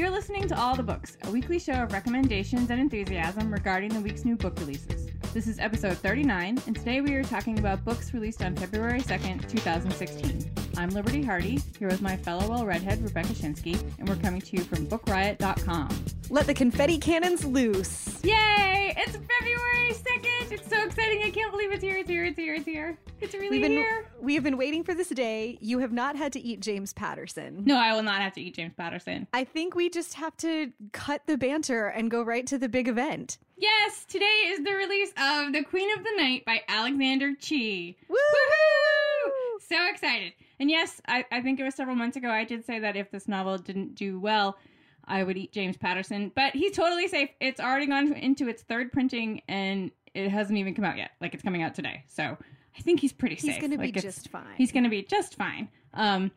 You're listening to All the Books, a weekly show of recommendations and enthusiasm regarding the week's new book releases. This is episode 39, and today we are talking about books released on February 2nd, 2016. I'm Liberty Hardy, here with my fellow well redhead Rebecca Schinsky, and we're coming to you from BookRiot.com. Let the confetti cannons loose. Yay! It's February 2nd! It's so exciting! I can't believe it's here, it's here, it's here, it's here. It's really We've been, here. we have been waiting for this day. You have not had to eat James Patterson. No, I will not have to eat James Patterson. I think we just have to cut the banter and go right to the big event. Yes, today is the release of The Queen of the Night by Alexander Chee. Woo! Woohoo! So excited. And yes, I, I think it was several months ago I did say that if this novel didn't do well, I would eat James Patterson. But he's totally safe. It's already gone into its third printing and it hasn't even come out yet. Like it's coming out today. So I think he's pretty safe. He's going to be Like, just fine. He's going to be just fine. Um,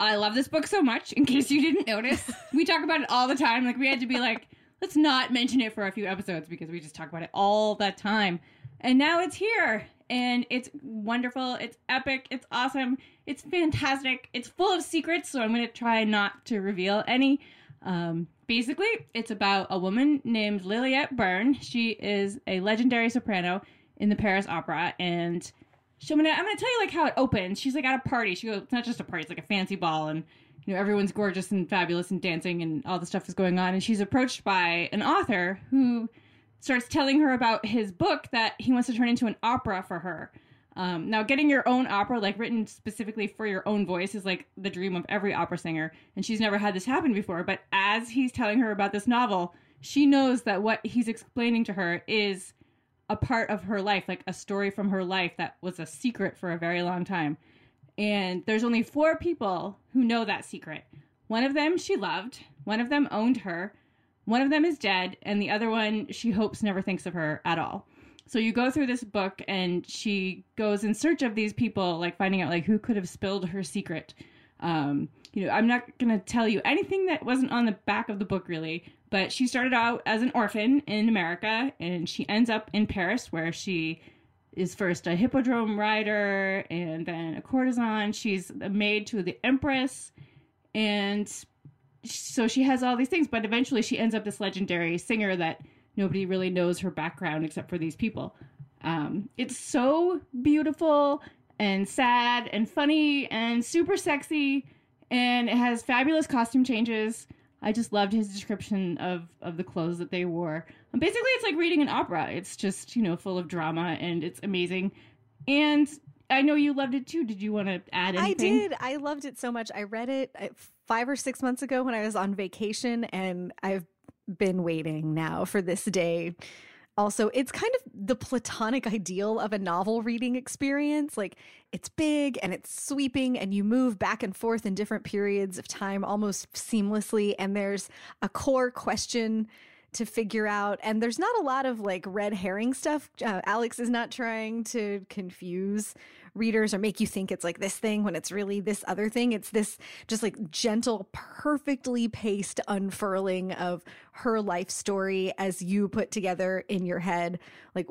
I love this book so much. In case you didn't notice, we talk about it all the time. Like we had to be like, let's not mention it for a few episodes because we just talk about it all the time. And now it's here, and it's wonderful. It's epic. It's awesome. It's fantastic. It's full of secrets, so I'm going to try not to reveal any. Um, basically, it's about a woman named Lilliet Berne. She is a legendary soprano in the Paris Opera, and she, I'm gonna I'm gonna tell you like how it opens. She's like at a party. She goes, it's not just a party; it's like a fancy ball, and you know everyone's gorgeous and fabulous and dancing, and all the stuff is going on. And she's approached by an author who starts telling her about his book that he wants to turn into an opera for her. Um, now, getting your own opera, like written specifically for your own voice, is like the dream of every opera singer, and she's never had this happen before. But as he's telling her about this novel, she knows that what he's explaining to her is a part of her life, like a story from her life that was a secret for a very long time. And there's only four people who know that secret. One of them she loved, one of them owned her, one of them is dead, and the other one she hopes never thinks of her at all. So you go through this book and she goes in search of these people, like finding out like who could have spilled her secret. Um, you know, I'm not gonna tell you anything that wasn't on the back of the book really, but she started out as an orphan in America and she ends up in Paris where she is first a hippodrome rider and then a courtesan. She's a maid to the empress and so she has all these things, but eventually she ends up this legendary singer that nobody really knows her background except for these people. Um, it's so beautiful and sad and funny and super sexy, and it has fabulous costume changes. I just loved his description of of the clothes that they wore. And basically, it's like reading an opera. It's just you know full of drama and it's amazing. And I know you loved it too. Did you want to add I did. I loved it so much. I read it uh, five or six months ago when I was on vacation, and I've been waiting now for this day. Also, it's kind of the platonic ideal of a novel reading experience. Like, it's big and it's sweeping, and you move back and forth in different periods of time almost seamlessly. And there's a core question to figure out. And there's not a lot of like red herring stuff. Uh, Alex is not trying to confuse readers or make you think it's like this thing when it's really this other thing. It's this just like gentle, perfectly paced unfurling of her life story as you put together in your head, like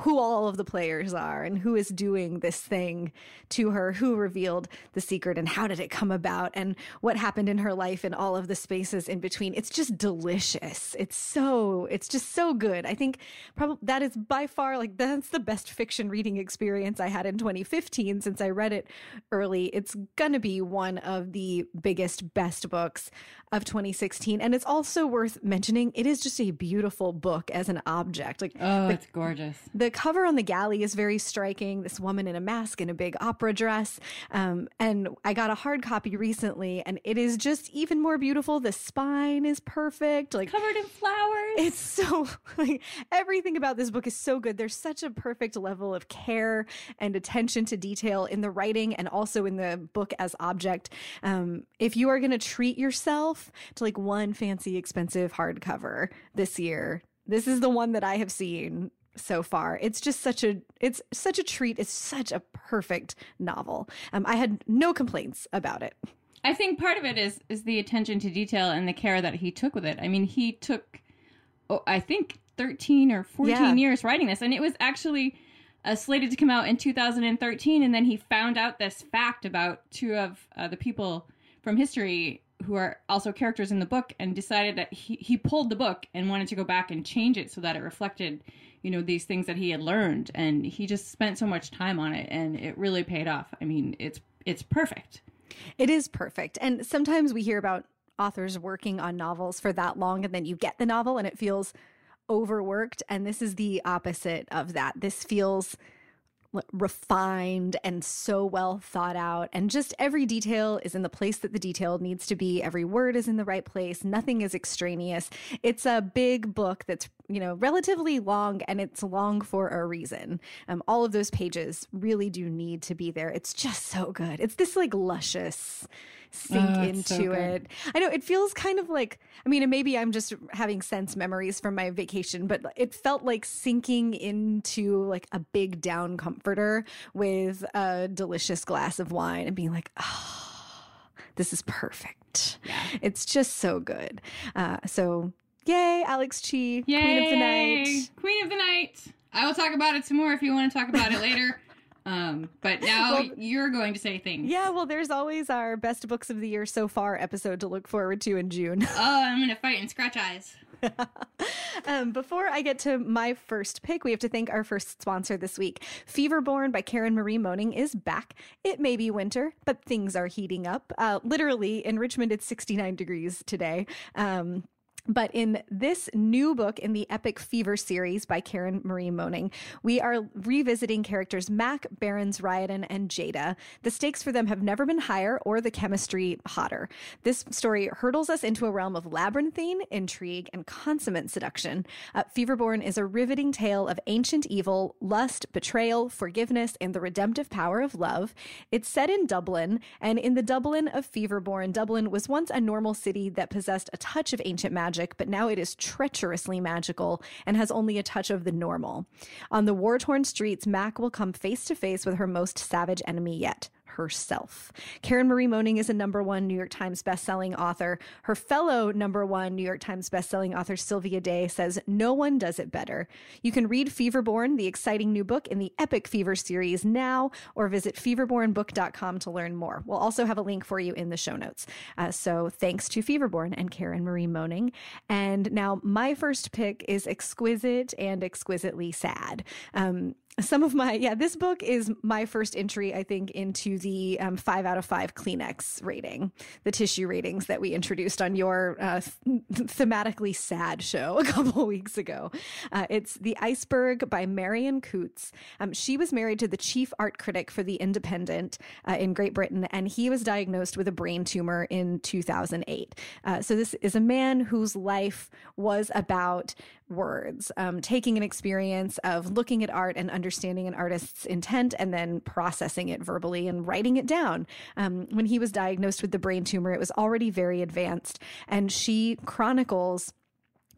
who all of the players are and who is doing this thing to her, who revealed the secret and how did it come about and what happened in her life and all of the spaces in between. It's just delicious. It's so, it's just so good. I think probably that is by far like that's the best fiction reading experience I had in 2015 since I read it early. It's gonna be one of the biggest, best books of 2016. And it's also worth mentioning it is just a beautiful book as an object. Like Oh, it's gorgeous. the cover on the galley is very striking. This woman in a mask in a big opera dress. Um, and I got a hard copy recently, and it is just even more beautiful. The spine is perfect. Like Covered in flowers. it's so like everything about this book is so good. There's such a perfect level of care and attention to detail in the writing and also in the book as object. Um, if you are going to treat yourself to like one fancy expensive hardcover this year, this is the one that I have seen so far. It's just such a it's such a treat. It's such a perfect novel. Um, I had no complaints about it. I think part of it is is the attention to detail and the care that he took with it. I mean, he took, oh, I think, thirteen or fourteen Yeah. years writing this, and it was actually uh, slated to come out in 2013, and then he found out this fact about two of uh, the people from history who are also characters in the book and decided that he, he pulled the book and wanted to go back and change it so that it reflected you know these things that he had learned. And he just spent so much time on it and it really paid off. I mean it's it's perfect. It is perfect. And sometimes we hear about authors working on novels for that long and then you get the novel and it feels overworked and this is the opposite of that. This feels refined and so well thought out and just every detail is in the place that the detail needs to be. Every word is in the right place. Nothing is extraneous. It's a big book that's you know relatively long and it's long for a reason. Um, all of those pages really do need to be there. It's just so good. It's this like luscious sink oh, into so it. I know it feels kind of like, I mean, maybe I'm just having sense memories from my vacation, but it felt like sinking into like a big down comforter with a delicious glass of wine and being like, oh, this is perfect. Yeah. It's just so good. Uh, so, yay, Alex yay, Queen of the Night. Queen of the Night. I will talk about it some more if you want to talk about it later. Um, but now well, you're going to say things. Yeah, well, there's always our best books of the year so far episode to look forward to in June. oh, I'm going to fight and scratch eyes. um, before I get to my first pick, we have to thank our first sponsor this week. Feverborn by Karen Marie Moning is back. It may be winter, but things are heating up. Uh, literally, in Richmond, it's 69 degrees today. Um, but in this new book in the Epic Fever series by Karen Marie Moning, we are revisiting characters Mac, Barrons, Ryodan, and Jada. The stakes for them have never been higher or the chemistry hotter. This story hurdles us into a realm of labyrinthine, intrigue, and consummate seduction. Uh, Feverborn is a riveting tale of ancient evil, lust, betrayal, forgiveness, and the redemptive power of love. It's set in Dublin, and in the Dublin of Feverborn, Dublin was once a normal city that possessed a touch of ancient magic magic, but now it is treacherously magical and has only a touch of the normal. On the war torn streets, Mac will come face to face with her most savage enemy yet herself. Karen Marie Moning is a number one New York Times bestselling author. Her fellow number one New York Times bestselling author Sylvia Day says no one does it better. You can read Feverborn, the exciting new book in the Epic Fever series now, or visit feverbornbook.com to learn more. We'll also have a link for you in the show notes. Uh, so thanks to Feverborn and Karen Marie Moning. And now my first pick is exquisite and exquisitely sad. Um, some of my yeah this book is my first entry i think into the um, five out of five kleenex rating the tissue ratings that we introduced on your uh, thematically sad show a couple weeks ago. Uh, it's the iceberg by marion coutts um, she was married to the chief art critic for the independent uh, in great britain and he was diagnosed with a brain tumor in 2008 uh, so this is a man whose life was about words, um, taking an experience of looking at art and understanding an artist's intent and then processing it verbally and writing it down. Um, when he was diagnosed with the brain tumor, it was already very advanced. And she chronicles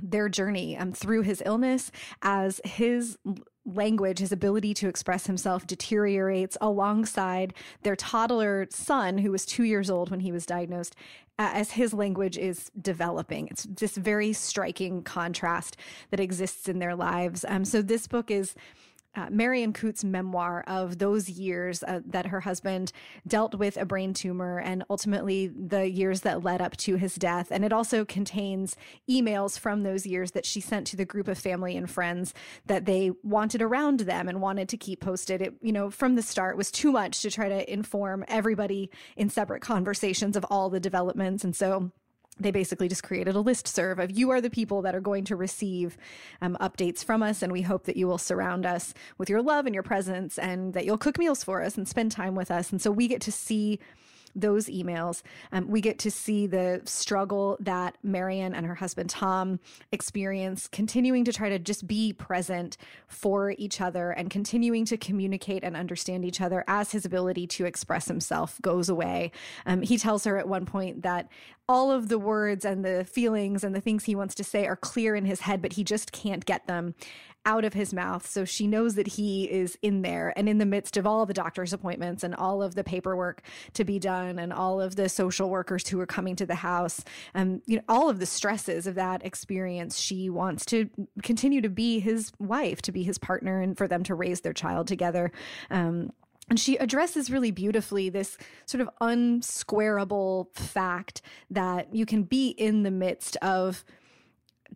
their journey um, through his illness as his language, his ability to express himself deteriorates alongside their toddler son, who was two years old when he was diagnosed, as his language is developing. It's this very striking contrast that exists in their lives. Um, so this book is uh, Marion Coutts' memoir of those years uh, that her husband dealt with a brain tumor and ultimately the years that led up to his death. And it also contains emails from those years that she sent to the group of family and friends that they wanted around them and wanted to keep posted. It, you know, from the start was too much to try to inform everybody in separate conversations of all the developments. And so they basically just created a list serve of you are the people that are going to receive um, updates from us and we hope that you will surround us with your love and your presence and that you'll cook meals for us and spend time with us. And so we get to see those emails, um, we get to see the struggle that Marion and her husband Tom experience, continuing to try to just be present for each other and continuing to communicate and understand each other as his ability to express himself goes away. Um, he tells her at one point that all of the words and the feelings and the things he wants to say are clear in his head, but he just can't get them out of his mouth. So she knows that he is in there and in the midst of all the doctor's appointments and all of the paperwork to be done and all of the social workers who are coming to the house and you know all of the stresses of that experience. She wants to continue to be his wife, to be his partner, and for them to raise their child together. Um, and she addresses really beautifully this sort of unsquareable fact that you can be in the midst of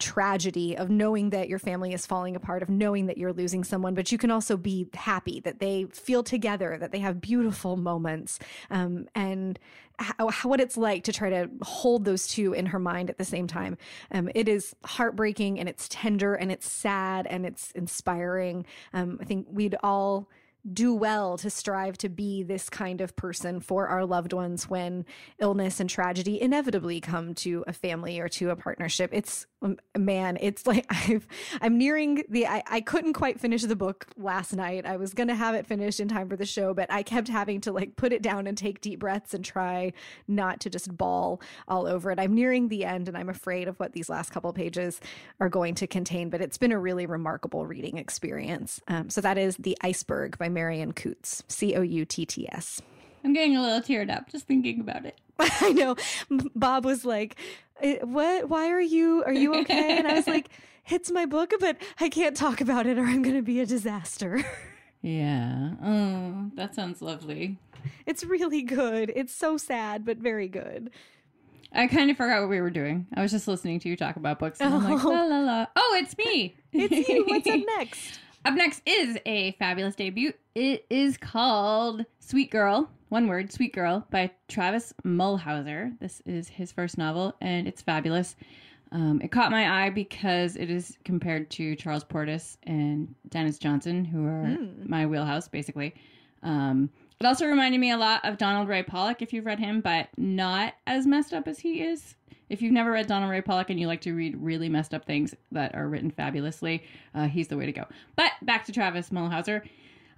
tragedy of knowing that your family is falling apart, of knowing that you're losing someone, but you can also be happy that they feel together, that they have beautiful moments, um, and how, how, what it's like to try to hold those two in her mind at the same time. Um, it is heartbreaking and it's tender and it's sad and it's inspiring. Um, I think we'd all do well to strive to be this kind of person for our loved ones when illness and tragedy inevitably come to a family or to a partnership. It's um, man, it's like I've I'm nearing the I, I couldn't quite finish the book last night. I was gonna have it finished in time for the show, but I kept having to like put it down and take deep breaths and try not to just bawl all over it. I'm nearing the end and I'm afraid of what these last couple pages are going to contain, but it's been a really remarkable reading experience. Um, so that is The Iceberg by Marion Coutts, C O U T T S. I'm getting a little teared up just thinking about it. I know. Bob was like, "What? Why are you? Are you okay?" And I was like, "It's my book, but I can't talk about it, or I'm going to be a disaster." Yeah. Oh, that sounds lovely. It's really good. It's so sad, but very good. I kind of forgot what we were doing. I was just listening to you talk about books. And oh. I'm like, oh. la la la. Oh, it's me. it's you. What's up next? Up next is a fabulous debut. It is called Sweet Girl, one word, Sweet Girl, by Travis Mulhauser. This is his first novel, and it's fabulous. Um, it caught my eye because it is compared to Charles Portis and Denis Johnson, who are mm. my wheelhouse, basically. Um, it also reminded me a lot of Donald Ray Pollock, if you've read him, but not as messed up as he is. If you've never read Donald Ray Pollock and you like to read really messed up things that are written fabulously, uh, he's the way to go. But back to Travis Mulhauser.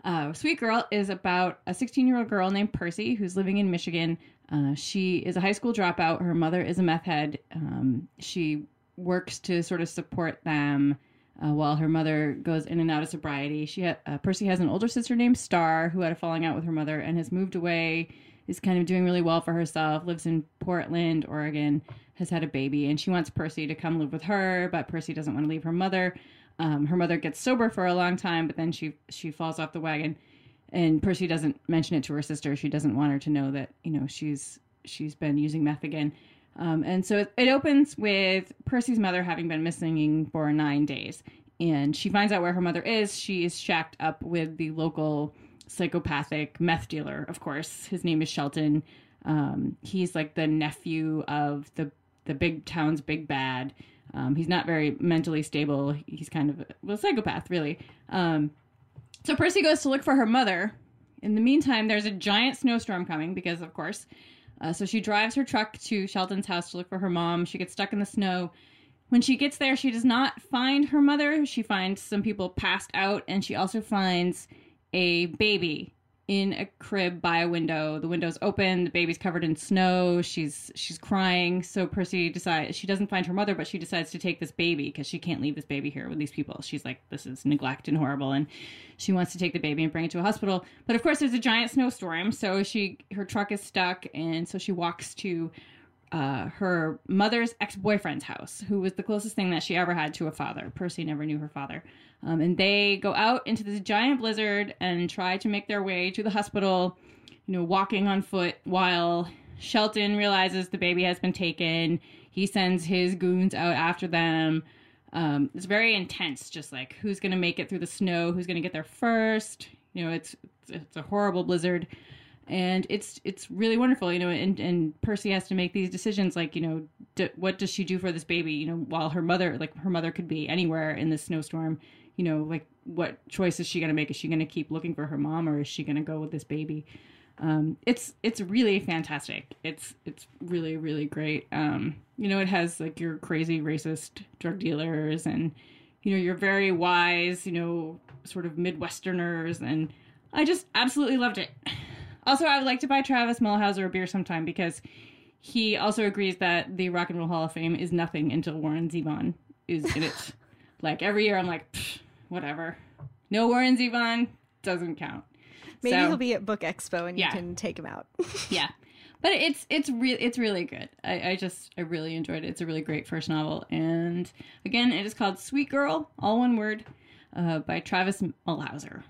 Uh, Sweet Girl is about a 16 year old girl named Percy who's living in Michigan. Uh, she is a high school dropout. Her mother is a meth head. Um, she works to sort of support them uh, while her mother goes in and out of sobriety. She ha- uh, Percy has an older sister named Star who had a falling out with her mother and has moved away. Is kind of doing really well for herself. Lives in Portland, Oregon has had a baby and she wants Percy to come live with her, but Percy doesn't want to leave her mother. Um, her mother gets sober for a long time, but then she she falls off the wagon, and Percy doesn't mention it to her sister. She doesn't want her to know that you know she's she's been using meth again. Um, and so it, it opens with Percy's mother having been missing for nine days, and she finds out where her mother is. She is shacked up with the local psychopathic meth dealer. Of course, his name is Shelton. Um, he's like the nephew of the the big town's big bad. Um, he's not very mentally stable. He's kind of a well, psychopath, really. Um, so Percy goes to look for her mother. In the meantime, there's a giant snowstorm coming because, of course. Uh, so she drives her truck to Shelton's house to look for her mom. She gets stuck in the snow. When she gets there, she does not find her mother. She finds some people passed out, and she also finds a baby in a crib by a window. The window's open. The baby's covered in snow. She's she's crying. So Percy decides she doesn't find her mother, but she decides to take this baby because she can't leave this baby here with these people. She's like, this is neglect and horrible, and she wants to take the baby and bring it to a hospital. But of course, there's a giant snowstorm, so she her truck is stuck, and so she walks to uh, her mother's ex boyfriend's house, who was the closest thing that she ever had to a father. Percy never knew her father. Um, and they go out into this giant blizzard and try to make their way to the hospital, you know, walking on foot while Shelton realizes the baby has been taken. He sends his goons out after them. Um, it's very intense, just like who's going to make it through the snow, who's going to get there first. You know, it's, it's a horrible blizzard and it's it's really wonderful you know and and percy has to make these decisions like you know d- what does she do for this baby you know while her mother like her mother could be anywhere in this snowstorm you know like what choice is she going to make? Is she going to keep looking for her mom or is she going to go with this baby? Um, it's it's really fantastic. It's it's really really great. Um, you know it has like your crazy racist drug dealers and you know your very wise you know sort of midwesterners and i just absolutely loved it. Also, I would like to buy Travis Mulhauser a beer sometime because he also agrees that the Rock and Roll Hall of Fame is nothing until Warren Zevon is in it. Like every year, I'm like, whatever. No Warren Zevon doesn't count. Maybe so, he'll be at Book Expo and yeah. you can take him out. yeah, but it's it's really it's really good. I, I just I really enjoyed it. It's a really great first novel, and again, it is called Sweet Girl, all one word, uh, by Travis Mulhauser.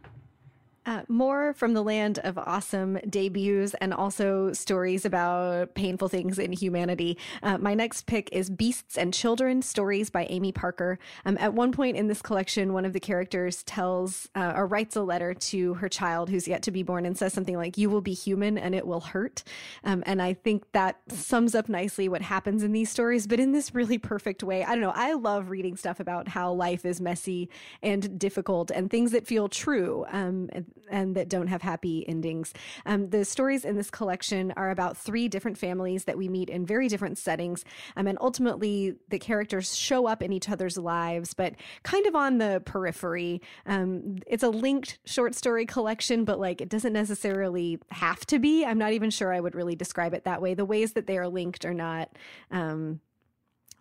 Uh, more from the land of awesome debuts and also stories about painful things in humanity. Uh, my next pick is Beasts and Children Stories by Amy Parker. Um, at one point in this collection, one of the characters tells uh, or writes a letter to her child who's yet to be born and says something like, You will be human and it will hurt. Um, and I think that sums up nicely what happens in these stories, but in this really perfect way. I don't know. I love reading stuff about how life is messy and difficult and things that feel true. Um, and, that don't have happy endings. Um, the stories in this collection are about three different families that we meet in very different settings. Um, and ultimately, the characters show up in each other's lives, but kind of on the periphery. Um, it's a linked short story collection, but like it doesn't necessarily have to be. I'm not even sure I would really describe it that way. The ways that they are linked are not um,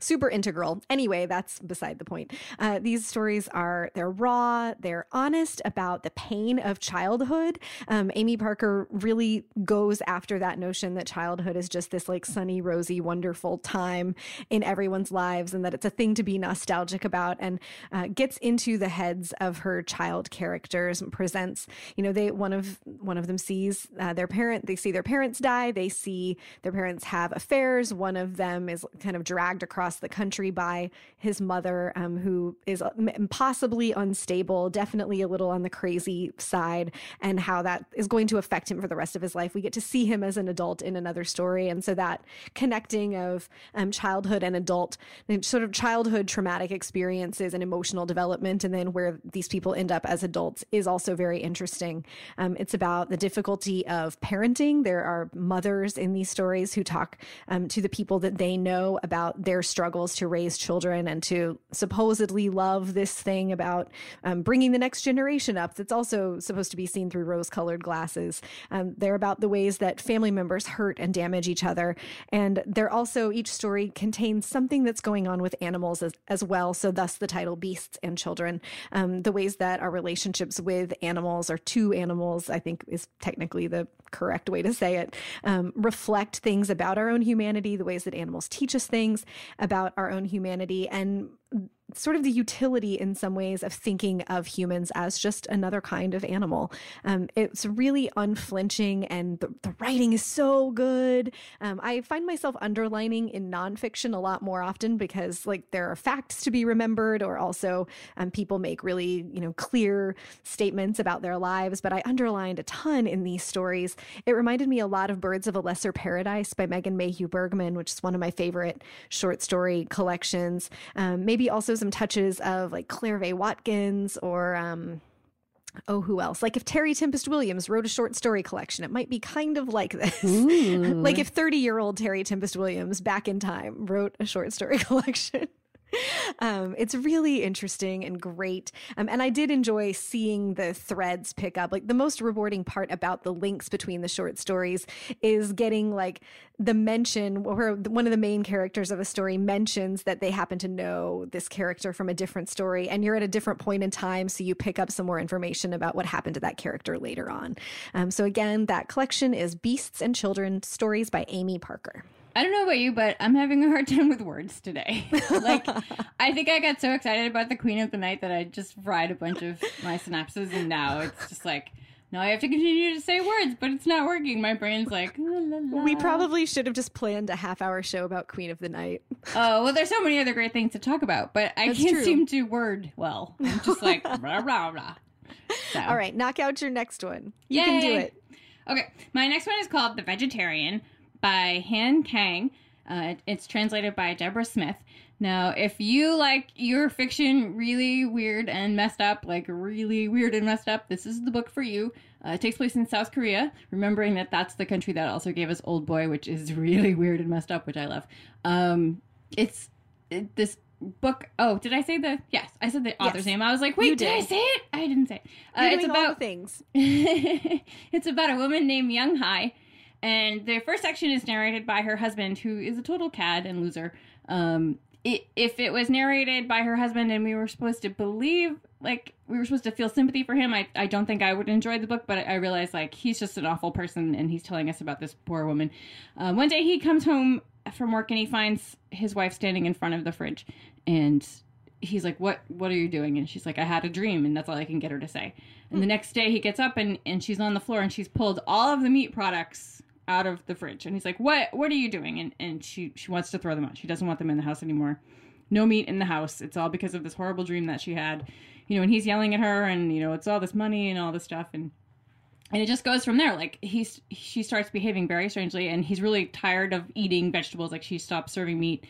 super integral. Anyway, that's beside the point. Uh, these stories are they're raw, they're honest about the pain of childhood. Um, Amy Parker really goes after that notion that childhood is just this like sunny, rosy, wonderful time in everyone's lives, and that it's a thing to be nostalgic about, and uh, gets into the heads of her child characters and presents. You know, they one of one of them sees uh, their parent, they see their parents die, they see their parents have affairs. One of them is kind of dragged across across the country by his mother, um, who is possibly unstable, definitely a little on the crazy side, and how that is going to affect him for the rest of his life. We get to see him as an adult in another story. And so that connecting of um, childhood and adult, and sort of childhood traumatic experiences and emotional development, and then where these people end up as adults is also very interesting. Um, it's about the difficulty of parenting. There are mothers in these stories who talk um, to the people that they know about their struggles struggles to raise children and to supposedly love this thing about um, bringing the next generation up that's also supposed to be seen through rose colored glasses. Um, they're about the ways that family members hurt and damage each other. And they're also, each story contains something that's going on with animals as, as well. So, thus the title Beasts and Children. Um, the ways that our relationships with animals or to animals, I think, is technically the correct way to say it, um, reflect things about our own humanity, the ways that animals teach us things about our own humanity, and sort of the utility in some ways of thinking of humans as just another kind of animal. Um, it's really unflinching and the, the writing is so good. Um, I find myself underlining in nonfiction a lot more often because like there are facts to be remembered or also um, people make really, you know, clear statements about their lives. But I underlined a ton in these stories. It reminded me a lot of Birds of a Lesser Paradise by Megan Mayhew Bergman, which is one of my favorite short story collections. Um, maybe also some touches of like Claire Vaye Watkins or um, oh who else? Like if terry tempest williams wrote a short story collection it might be kind of like this. Like if 30 year old terry tempest williams back in time wrote a short story collection um, it's really interesting and great. Um, and I did enjoy seeing the threads pick up. Like the most rewarding part about the links between the short stories is getting like the mention where one of the main characters of a story mentions that they happen to know this character from a different story and you're at a different point in time. So you pick up some more information about what happened to that character later on. Um, so again, that collection is Beasts and Children Stories by Amy Parker. I don't know about you, but I'm having a hard time with words today. like, I think I got so excited about the Queen of the Night that I just fried a bunch of my synapses, and now it's just like, now I have to continue to say words, but it's not working. My brain's like, la, la, we probably should have just planned a half hour show about Queen of the Night. Oh, well, there's so many other great things to talk about, but I That's can't true. seem to word well. I'm just like, blah, blah, blah. So. All right, knock out your next one. You can do it. Okay, my next one is called The Vegetarian by Han Kang. Uh, it's translated by Deborah Smith. Now, if you like your fiction really weird and messed up, like really weird and messed up, this is the book for you. Uh, it takes place in South Korea, remembering that that's the country that also gave us Old Boy, which is really weird and messed up, which I love. Um, it's it, this book. Oh, did I say the? Yes, I said the author's Yes. name. I was like, wait, You did. I say it? I didn't say it. Uh, it's about things. it's about a woman named Yeong-hye, and the first section is narrated by her husband, who is a total cad and loser. Um, it, if it was narrated by her husband and we were supposed to believe, like, we were supposed to feel sympathy for him, I, I don't think I would enjoy the book, but I, I realized, like, he's just an awful person and he's telling us about this poor woman. Um, one day he comes home from work and he finds his wife standing in front of the fridge and he's like, "What what are you doing?" And she's like, "I had a dream," and that's all I can get her to say. And the next day he gets up and and she's on the floor and she's pulled all of the meat products out of the fridge. And he's like, "What what are you doing?" And and she she wants to throw them out. She doesn't want them in the house anymore. No meat in the house. It's all because of this horrible dream that she had. You know, and he's yelling at her and you know, it's all this money and all this stuff and and it just goes from there like he's she starts behaving very strangely and he's really tired of eating vegetables like she stops serving meat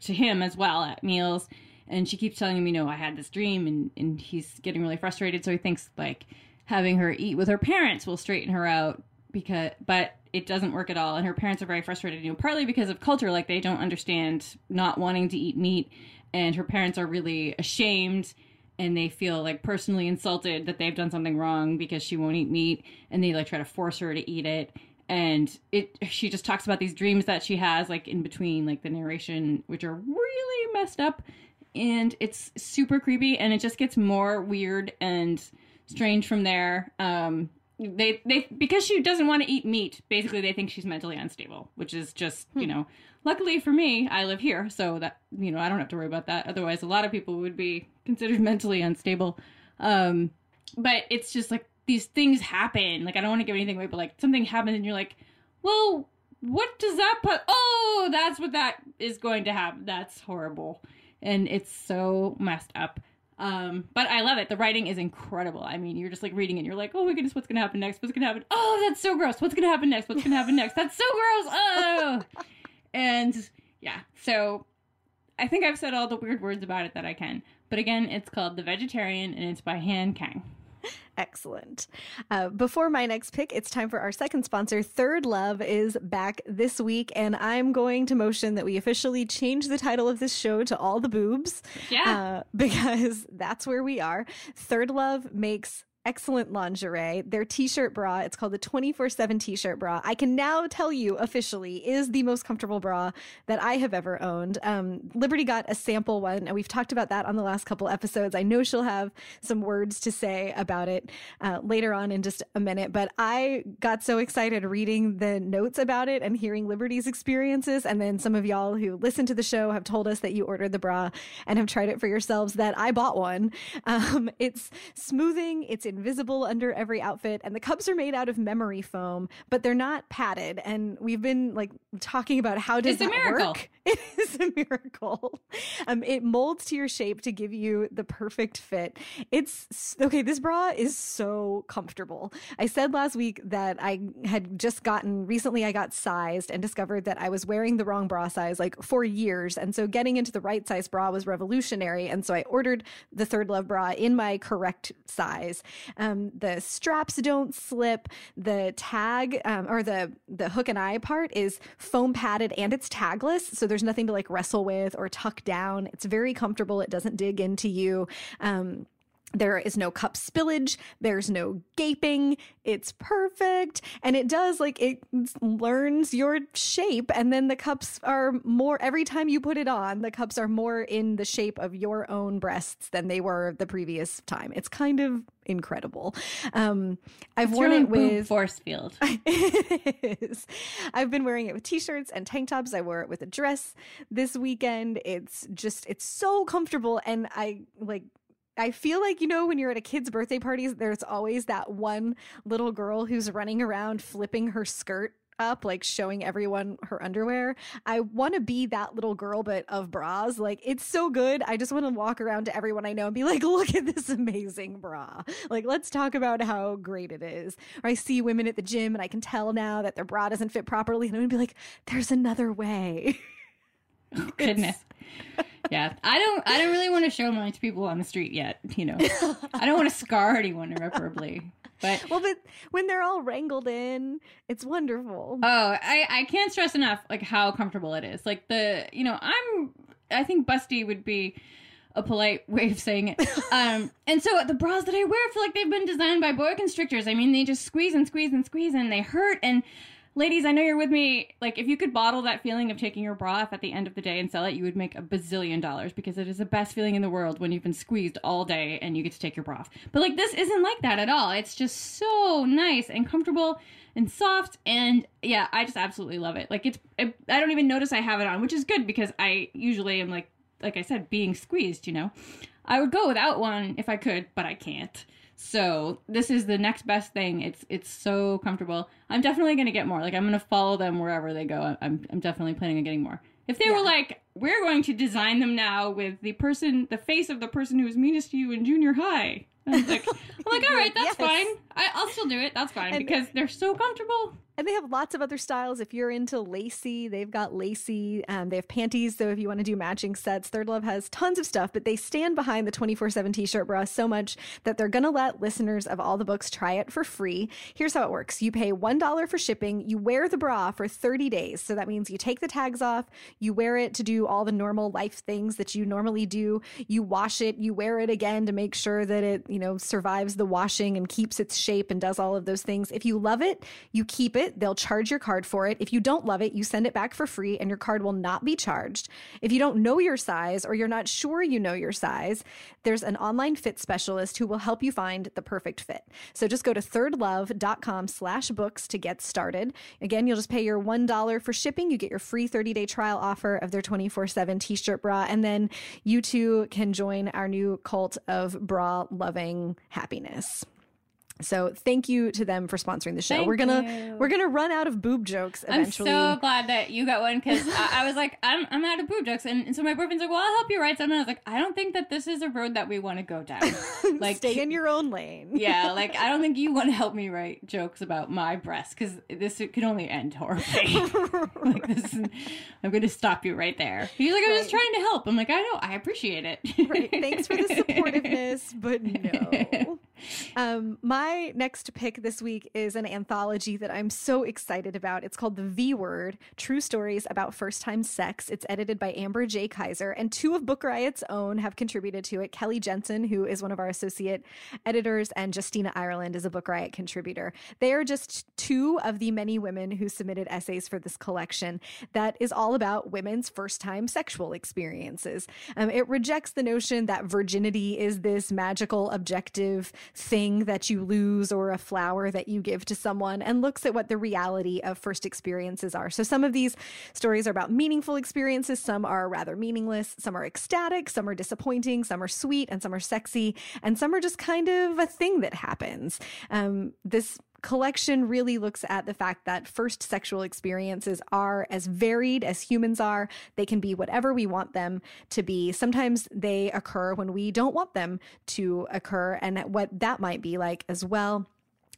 to him as well at meals and she keeps telling him you know i had this dream and and he's getting really frustrated so he thinks like having her eat with her parents will straighten her out because but it doesn't work at all. And her parents are very frustrated you know partly because of culture like they don't understand not wanting to eat meat. And her parents are really ashamed and they feel like personally insulted that they've done something wrong because she won't eat meat. And they like try to force her to eat it. And it she just talks about these dreams that she has like in between like the narration which are really messed up. And it's super creepy and it just gets more weird and strange from there. Um they they because she doesn't want to eat meat basically they think she's mentally unstable which is just you know luckily for me i live here so that you know i don't have to worry about that. Otherwise a lot of people would be considered mentally unstable. Um but it's just like these things happen. Like i don't want to give anything away but like something happens and you're like well what does that put oh that's what that is going to happen that's horrible. And it's so messed up um, but I love it. The writing is incredible. I mean, you're just like reading it. And you're like, oh my goodness, what's gonna happen next? What's gonna happen? Oh, that's so gross. What's gonna happen next? What's gonna happen next? That's so gross. Oh, and yeah. So I think I've said all the weird words about it that I can. But again, it's called The Vegetarian, and it's by Han Kang. Excellent. Uh, before my next pick, it's time for our second sponsor. Third Love is back this week, and I'm going to motion that we officially change the title of this show to All the Boobs. Yeah. Uh, because that's where we are. Third Love makes excellent lingerie. Their t-shirt bra, it's called the 24/7 t-shirt bra. I can now tell you officially is the most comfortable bra that I have ever owned. Um, Liberty got a sample one and we've talked about that on the last couple episodes. I know she'll have some words to say about it uh, later on in just a minute, but I got so excited reading the notes about it and hearing Liberty's experiences and then some of y'all who listen to the show have told us that you ordered the bra and have tried it for yourselves that I bought one. Um, it's smoothing, it's invisible under every outfit and the cups are made out of memory foam but they're not padded. And we've been like talking about how does It's a that miracle. work it is a miracle. Um it molds to your shape to give you the perfect fit. It's okay this bra is so comfortable. I said last week that i had just gotten recently i got sized and discovered that i was wearing the wrong bra size like for years. And so getting into the right size bra was revolutionary. And so i ordered the third love bra in my correct size um, the straps don't slip. The tag um, or the the hook and eye part is foam padded and it's tagless. So there's nothing to like wrestle with or tuck down. It's very comfortable. It doesn't dig into you. Um, there is no cup spillage. There's no gaping. It's perfect. And it does like it learns your shape. And then the cups are more, every time you put it on, the cups are more in the shape of your own breasts than they were the previous time. It's kind of incredible. Um, I've It's worn it with force field. it is. I've been wearing it with t-shirts and tank tops. I wore it with a dress this weekend. It's just it's so comfortable and I like I feel like you know when you're at a kid's birthday parties there's always that one little girl who's running around flipping her skirt up like showing everyone her underwear. I want to be that little girl but of bras. Like it's so good. I just want to walk around to everyone I know and be like, "Look at this amazing bra." Like let's talk about how great it is. Or I see women at the gym and I can tell now that their bra doesn't fit properly and I'm going to be like, "There's another way." Oh, goodness. Yeah, I don't. I don't really want to show mine to people on the street yet. You know, I don't want to scar anyone irreparably. But well, but when they're all wrangled in, it's wonderful. oh, I I can't stress enough like how comfortable it is. Like the you know I'm I think busty would be a polite way of saying it. Um, and so the bras that I wear feel like they've been designed by boa constrictors. I mean, they just squeeze and squeeze and squeeze and they hurt. And ladies, I know you're with me. Like, if you could bottle that feeling of taking your bra off at the end of the day and sell it, you would make a bazillion dollars because it is the best feeling in the world when you've been squeezed all day and you get to take your bra off. But like, this isn't like that at all. It's just so nice and comfortable and soft and yeah i just absolutely love it like it's I, I don't even notice i have it on which is good because i usually am like like I said, being squeezed, you know. I would go without one if I could, but I can't. So this is the next best thing. It's it's so comfortable. I'm definitely gonna get more. Like I'm gonna follow them wherever they go. I'm I'm definitely planning on getting more. If they Yeah. were like, we're going to design them now with the person, the face of the person who was meanest to you in junior high. I was like, I'm like, all right, that's Yes. fine. I, I'll still do it. That's fine And- because they're so comfortable. And they have lots of other styles. If you're into lacy, they've got lacy. Um, they have panties. So if you want to do matching sets, Third Love has tons of stuff. But they stand behind the 24 7 t shirt bra so much that they're going to let listeners of all the books try it for free. Here's how it works you pay $1 for shipping. You wear the bra for 30 days. So that means you take the tags off, you wear it to do all the normal life things that you normally do. You wash it, you wear it again to make sure that it, you know, survives the washing and keeps its shape and does all of those things. If you love it, you keep it. They'll charge your card for it. If you don't love it, you send it back for free and your card will not be charged. If you don't know your size or you're not sure you know your size, there's an online fit specialist who will help you find the perfect fit. So just go to thirdlove.com slash books to get started. Again, you'll just pay your $1 for shipping. You get your free 30-day trial offer of their 24-7 t-shirt bra. And then you too can join our new cult of bra loving happiness. So thank you to them for sponsoring the show. Thank we're gonna you. we're gonna run out of boob jokes eventually. I'm so glad that you got one because I, I was like, I'm, I'm out of boob jokes. And, and so my boyfriend's like, well, I'll help you write something. I was like, I don't think that this is a road that we want to go down. Like, Stay in your own lane. yeah, like, I don't think you want to help me write jokes about my breasts because this could only end horribly. like, this is, I'm going to stop you right there. He's like, I'm just trying to help. I'm like, I know, I appreciate it. right. Thanks for the supportiveness, but no. Um, my next pick this week is an anthology that I'm so excited about. It's called The V Word True Stories About First Time Sex. It's edited by Amber J. Keyser, and two of Book Riot's own have contributed to it. Kelly Jensen, who is one of our associate editors, and Justina Ireland is a Book Riot contributor. They are just two of the many women who submitted essays for this collection that is all about women's first time sexual experiences. Um, it rejects the notion that virginity is this magical, objective thing that you lose or a flower that you give to someone and looks at what the reality of first experiences are. So some of these stories are about meaningful experiences, some are rather meaningless, some are ecstatic, some are disappointing, some are sweet, and some are sexy, and some are just kind of a thing that happens. Um, this collection really looks at the fact that first sexual experiences are as varied as humans are. They can be whatever we want them to be. Sometimes they occur when we don't want them to occur, and what that might be like as well.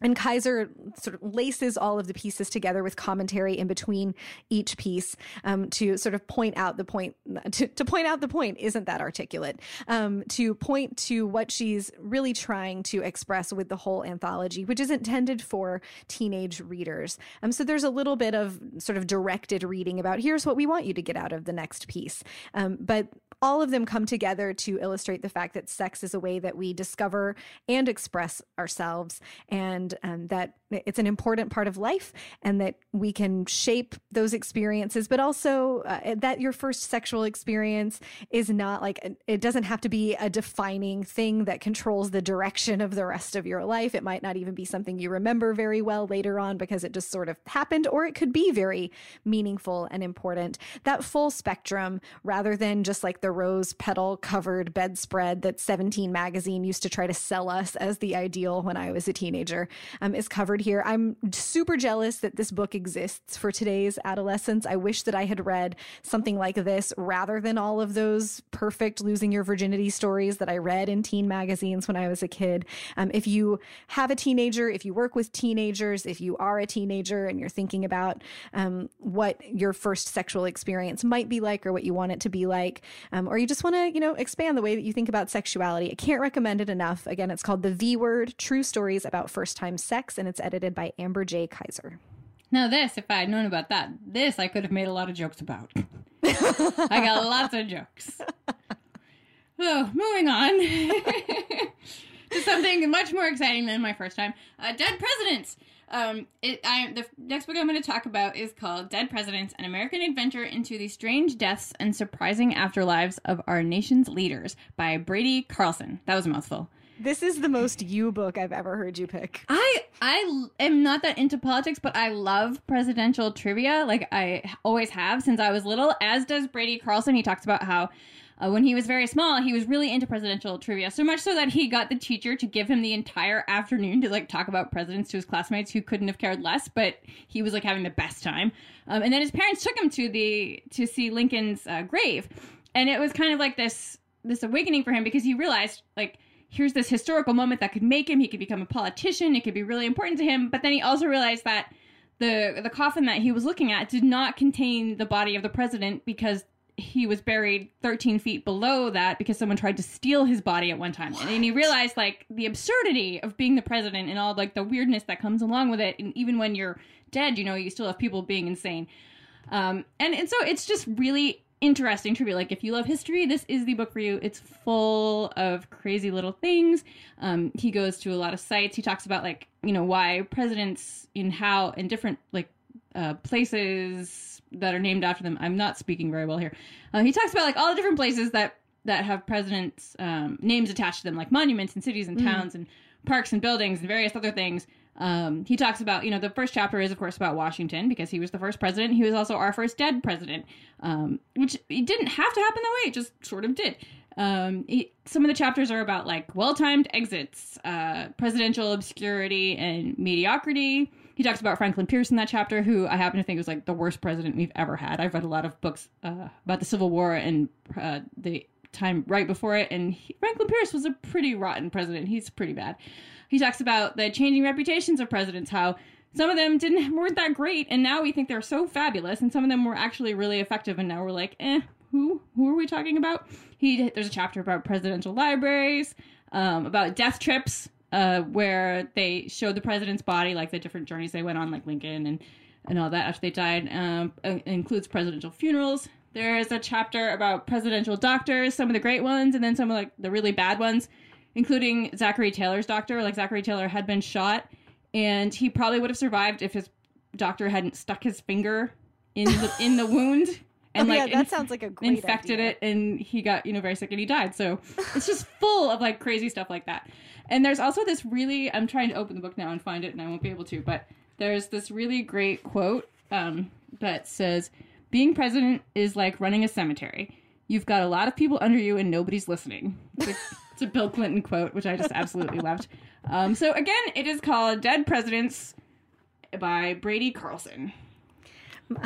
And Keyser sort of laces all of the pieces together with commentary in between each piece um, to sort of point out the point. To, to point out the point isn't that articulate. Um, to point to what she's really trying to express with the whole anthology, which is intended for teenage readers. Um, so there's a little bit of sort of directed reading about here's what we want you to get out of the next piece. Um, but all of them come together to illustrate the fact that sex is a way that we discover and express ourselves, and um, that it's an important part of life, and that we can shape those experiences, but also uh, that your first sexual experience is not like it doesn't have to be a defining thing that controls the direction of the rest of your life. It might not even be something you remember very well later on because it just sort of happened, or it could be very meaningful and important. That full spectrum, rather than just like the rose petal covered bedspread that 17 magazine used to try to sell us as the ideal when I was a teenager, um, is covered here. I'm super jealous that this book exists for today's adolescents. I wish that I had read something like this rather than all of those perfect losing your virginity stories that I read in teen magazines when I was a kid. Um, if you have a teenager, if you work with teenagers, if you are a teenager and you're thinking about um, what your first sexual experience might be like or what you want it to be like, um, or you just want to, you know, expand the way that you think about sexuality, I can't recommend it enough. Again, it's called The V Word True Stories About First Time Sex, and it's edited by Amber J. Keyser. Now, this, if I had known about that, this I could have made a lot of jokes about. I got lots of jokes. So, moving on to something much more exciting than my first time uh, Dead Presidents. Um, it, I, the next book I'm going to talk about is called Dead Presidents An American Adventure into the Strange Deaths and Surprising Afterlives of Our Nation's Leaders by Brady Carlson. That was a mouthful. This is the most you book I've ever heard you pick. I I am not that into politics, but I love presidential trivia. Like I always have since I was little. As does Brady Carlson. He talks about how uh, when he was very small, he was really into presidential trivia, so much so that he got the teacher to give him the entire afternoon to like talk about presidents to his classmates who couldn't have cared less, but he was like having the best time. Um, and then his parents took him to the to see Lincoln's uh, grave, and it was kind of like this this awakening for him because he realized like here's this historical moment that could make him he could become a politician it could be really important to him but then he also realized that the the coffin that he was looking at did not contain the body of the president because he was buried 13 feet below that because someone tried to steal his body at one time. And he realized like the absurdity of being the president and all like the weirdness that comes along with it. And even when you're dead, you know, you still have people being insane. Um, and, and so it's just really interesting trivia. Like if you love history, this is the book for you. It's full of crazy little things. Um, he goes to a lot of sites. He talks about like, you know, why presidents in how in different like uh, places that are named after them. I'm not speaking very well here. Uh, he talks about like all the different places that that have presidents' um, names attached to them, like monuments and cities and Mm. towns and parks and buildings and various other things. Um, he talks about, you know, the first chapter is, of course, about Washington because he was the first president. He was also our first dead president, um, which it didn't have to happen that way. It just sort of did. Um, he, some of the chapters are about like well-timed exits, uh, presidential obscurity, and mediocrity. He talks about Franklin Pierce in that chapter, who I happen to think was like the worst president we've ever had. I've read a lot of books uh, about the Civil War and uh, the time right before it, and he, Franklin Pierce was a pretty rotten president. He's pretty bad. He talks about the changing reputations of presidents, how some of them didn't weren't that great, and now we think they're so fabulous, and some of them were actually really effective, and now we're like, eh, who who are we talking about? He there's a chapter about presidential libraries, um, about death trips, uh, where they showed the president's body, like the different journeys they went on, like Lincoln and and all that after they died. Um, includes presidential funerals. There's a chapter about presidential doctors, some of the great ones, and then some of like the really bad ones, including Zachary Taylor's doctor. Like Zachary Taylor had been shot, and he probably would have survived if his doctor hadn't stuck his finger in the in the wound and oh, like yeah, that sounds like a great infected idea. it and he got you know very sick and he died so it's just full of like crazy stuff like that and there's also this really i'm trying to open the book now and find it and i won't be able to but there's this really great quote um, that says being president is like running a cemetery you've got a lot of people under you and nobody's listening it's a bill clinton quote which i just absolutely loved um, so again it is called dead presidents by brady carlson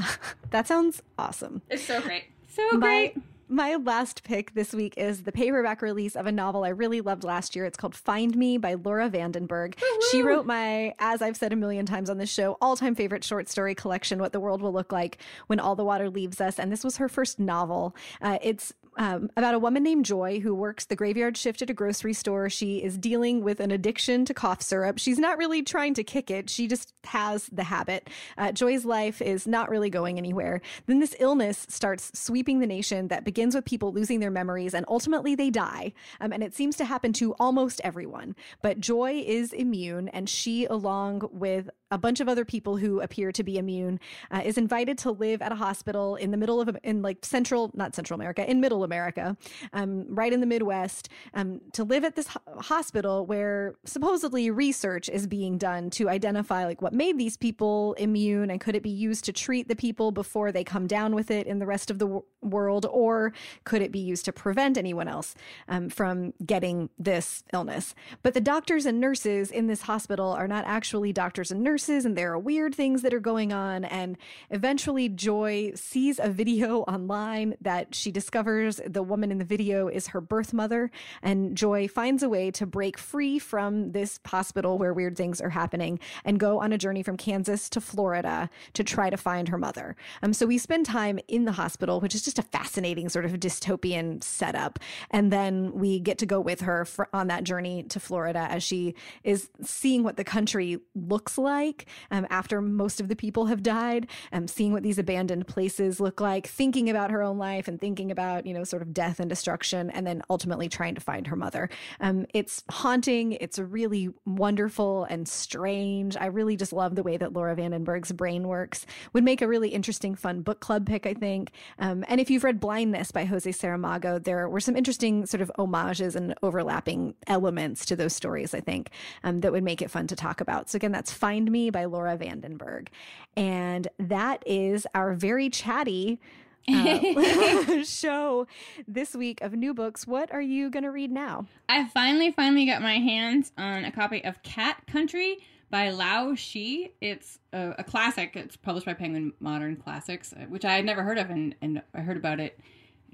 That sounds awesome. it's so great so My great my last pick this week is the paperback release of a novel I really loved last year. It's called Find Me by Laura van den Berg. She Woo-hoo. wrote my, as I've said a million times on this show, all time favorite short story collection, What the World Will Look Like When All the Water Leaves Us. And this was her first novel. Uh, it's um, about a woman named Joy who works the graveyard shift at a grocery store. She is dealing with an addiction to cough syrup. She's not really trying to kick it, she just has the habit. Uh, Joy's life is not really going anywhere. Then this illness starts sweeping the nation that begins with people losing their memories and ultimately they die. Um, and it seems to happen to almost everyone. But Joy is immune, and she, along with a bunch of other people who appear to be immune, uh, is invited to live at a hospital in the middle of, in like central, not Central America, in middle America, um, right in the Midwest, um, to live at this ho- hospital where supposedly research is being done to identify like what made these people immune and could it be used to treat the people before they come down with it in the rest of the w- world, or could it be used to prevent anyone else um, from getting this illness? But the doctors and nurses in this hospital are not actually doctors and nurses, and there are weird things that are going on. And eventually, Joy sees a video online that she discovers the woman in the video is her birth mother. And Joy finds a way to break free from this hospital where weird things are happening and go on a journey from Kansas to Florida to try to find her mother. Um, so we spend time in the hospital, which is just a fascinating sort of dystopian setup. And then we get to go with her for, on that journey to Florida as she is seeing what the country looks like um, after most of the people have died, um, seeing what these abandoned places look like, thinking about her own life and thinking about, you know, sort of death and destruction, and then ultimately trying to find her mother. Um, it's haunting. It's really wonderful and strange. I really just love the way that Laura van den Berg's brain works. Would make a really interesting, fun book club pick, I think. Um, and if you've read Blindness by Jose Saramago, there were some interesting sort of homages and overlapping elements to those stories, I think, um, that would make it fun to talk about. So again, that's Find Me by Laura van den Berg. And that is our very chatty uh, show this week of new books. What are you going to read now? I finally, finally got my hands on a copy of Cat Country by Lao She. It's a, a classic. It's published by Penguin Modern Classics, uh, which I had never heard of, and, and I heard about it.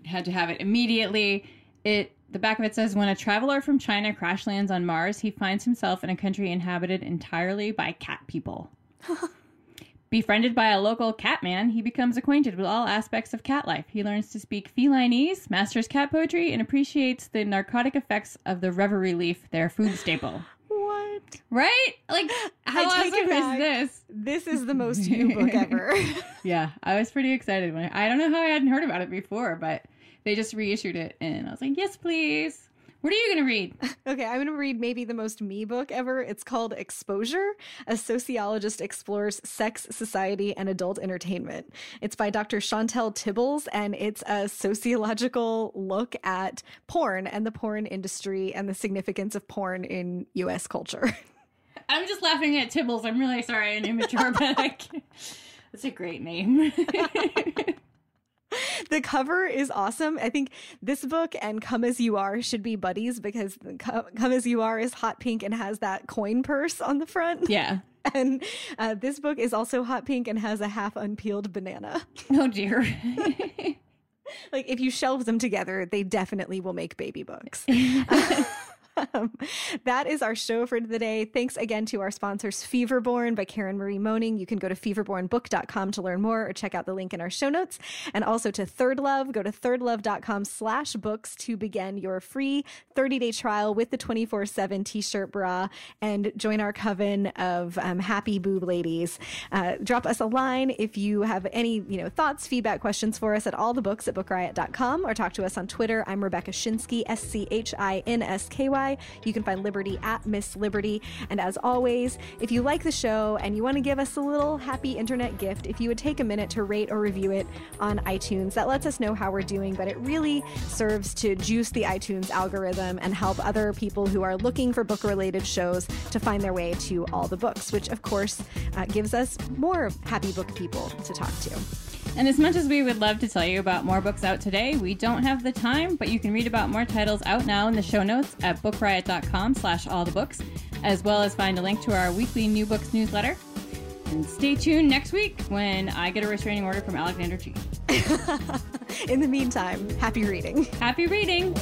Had to have it immediately. It the back of it says when a traveler from China crash lands on Mars, he finds himself in a country inhabited entirely by cat people. Befriended by a local cat man, he becomes acquainted with all aspects of cat life. He learns to speak felineese, masters cat poetry, and appreciates the narcotic effects of the reverie leaf, their food staple. What? Right? Like, how I awesome is this? This is the most you book ever. Yeah, I was pretty excited when I, I don't know how I hadn't heard about it before, but they just reissued it, and I was like, yes, please. What are you gonna read? Okay, I'm going to read maybe the most me book ever. It's called Exposure A Sociologist Explores Sex, Society, and Adult Entertainment. It's by Dr. Chauntelle Tibbals, and it's a sociological look at porn and the porn industry and the significance of porn in US culture. I'm just laughing at Tibbles. I'm really sorry, I'm immature, but I can't- that's a great name. the cover is awesome. I think this book and Come As You Are should be buddies because Come As You Are is hot pink and has that coin purse on the front. yeah. And uh, this book is also hot pink and has a half unpeeled banana. Oh dear. Like if you shelve them together, they definitely will make baby books. Um, that is our show for today. Thanks again to our sponsors, Feverborn by Karen Marie Moning. You can go to feverbornbook.com to learn more or check out the link in our show notes. And also to Third Love, go to thirdlove.com slash books to begin your free 30-day trial with the 24-7 t-shirt bra and join our coven of um, happy boob ladies. Uh, drop us a line if you have any you know thoughts, feedback, questions for us at all the books at bookriot.com or talk to us on Twitter. I'm Rebecca Schinsky, S C H I N S K Y. You can find Liberty at Miss Liberty. And as always, if you like the show and you want to give us a little happy internet gift, if you would take a minute to rate or review it on iTunes, that lets us know how we're doing, but it really serves to juice the iTunes algorithm and help other people who are looking for book related shows to find their way to all the books, which of course uh, gives us more happy book people to talk to. And as much as we would love to tell you about more books out today, we don't have the time, but you can read about more titles out now in the show notes at bookriot.com slash all the books, as well as find a link to our weekly new books newsletter. And stay tuned next week when I get a restraining order from Alexander Chee In the meantime, happy reading. Happy reading!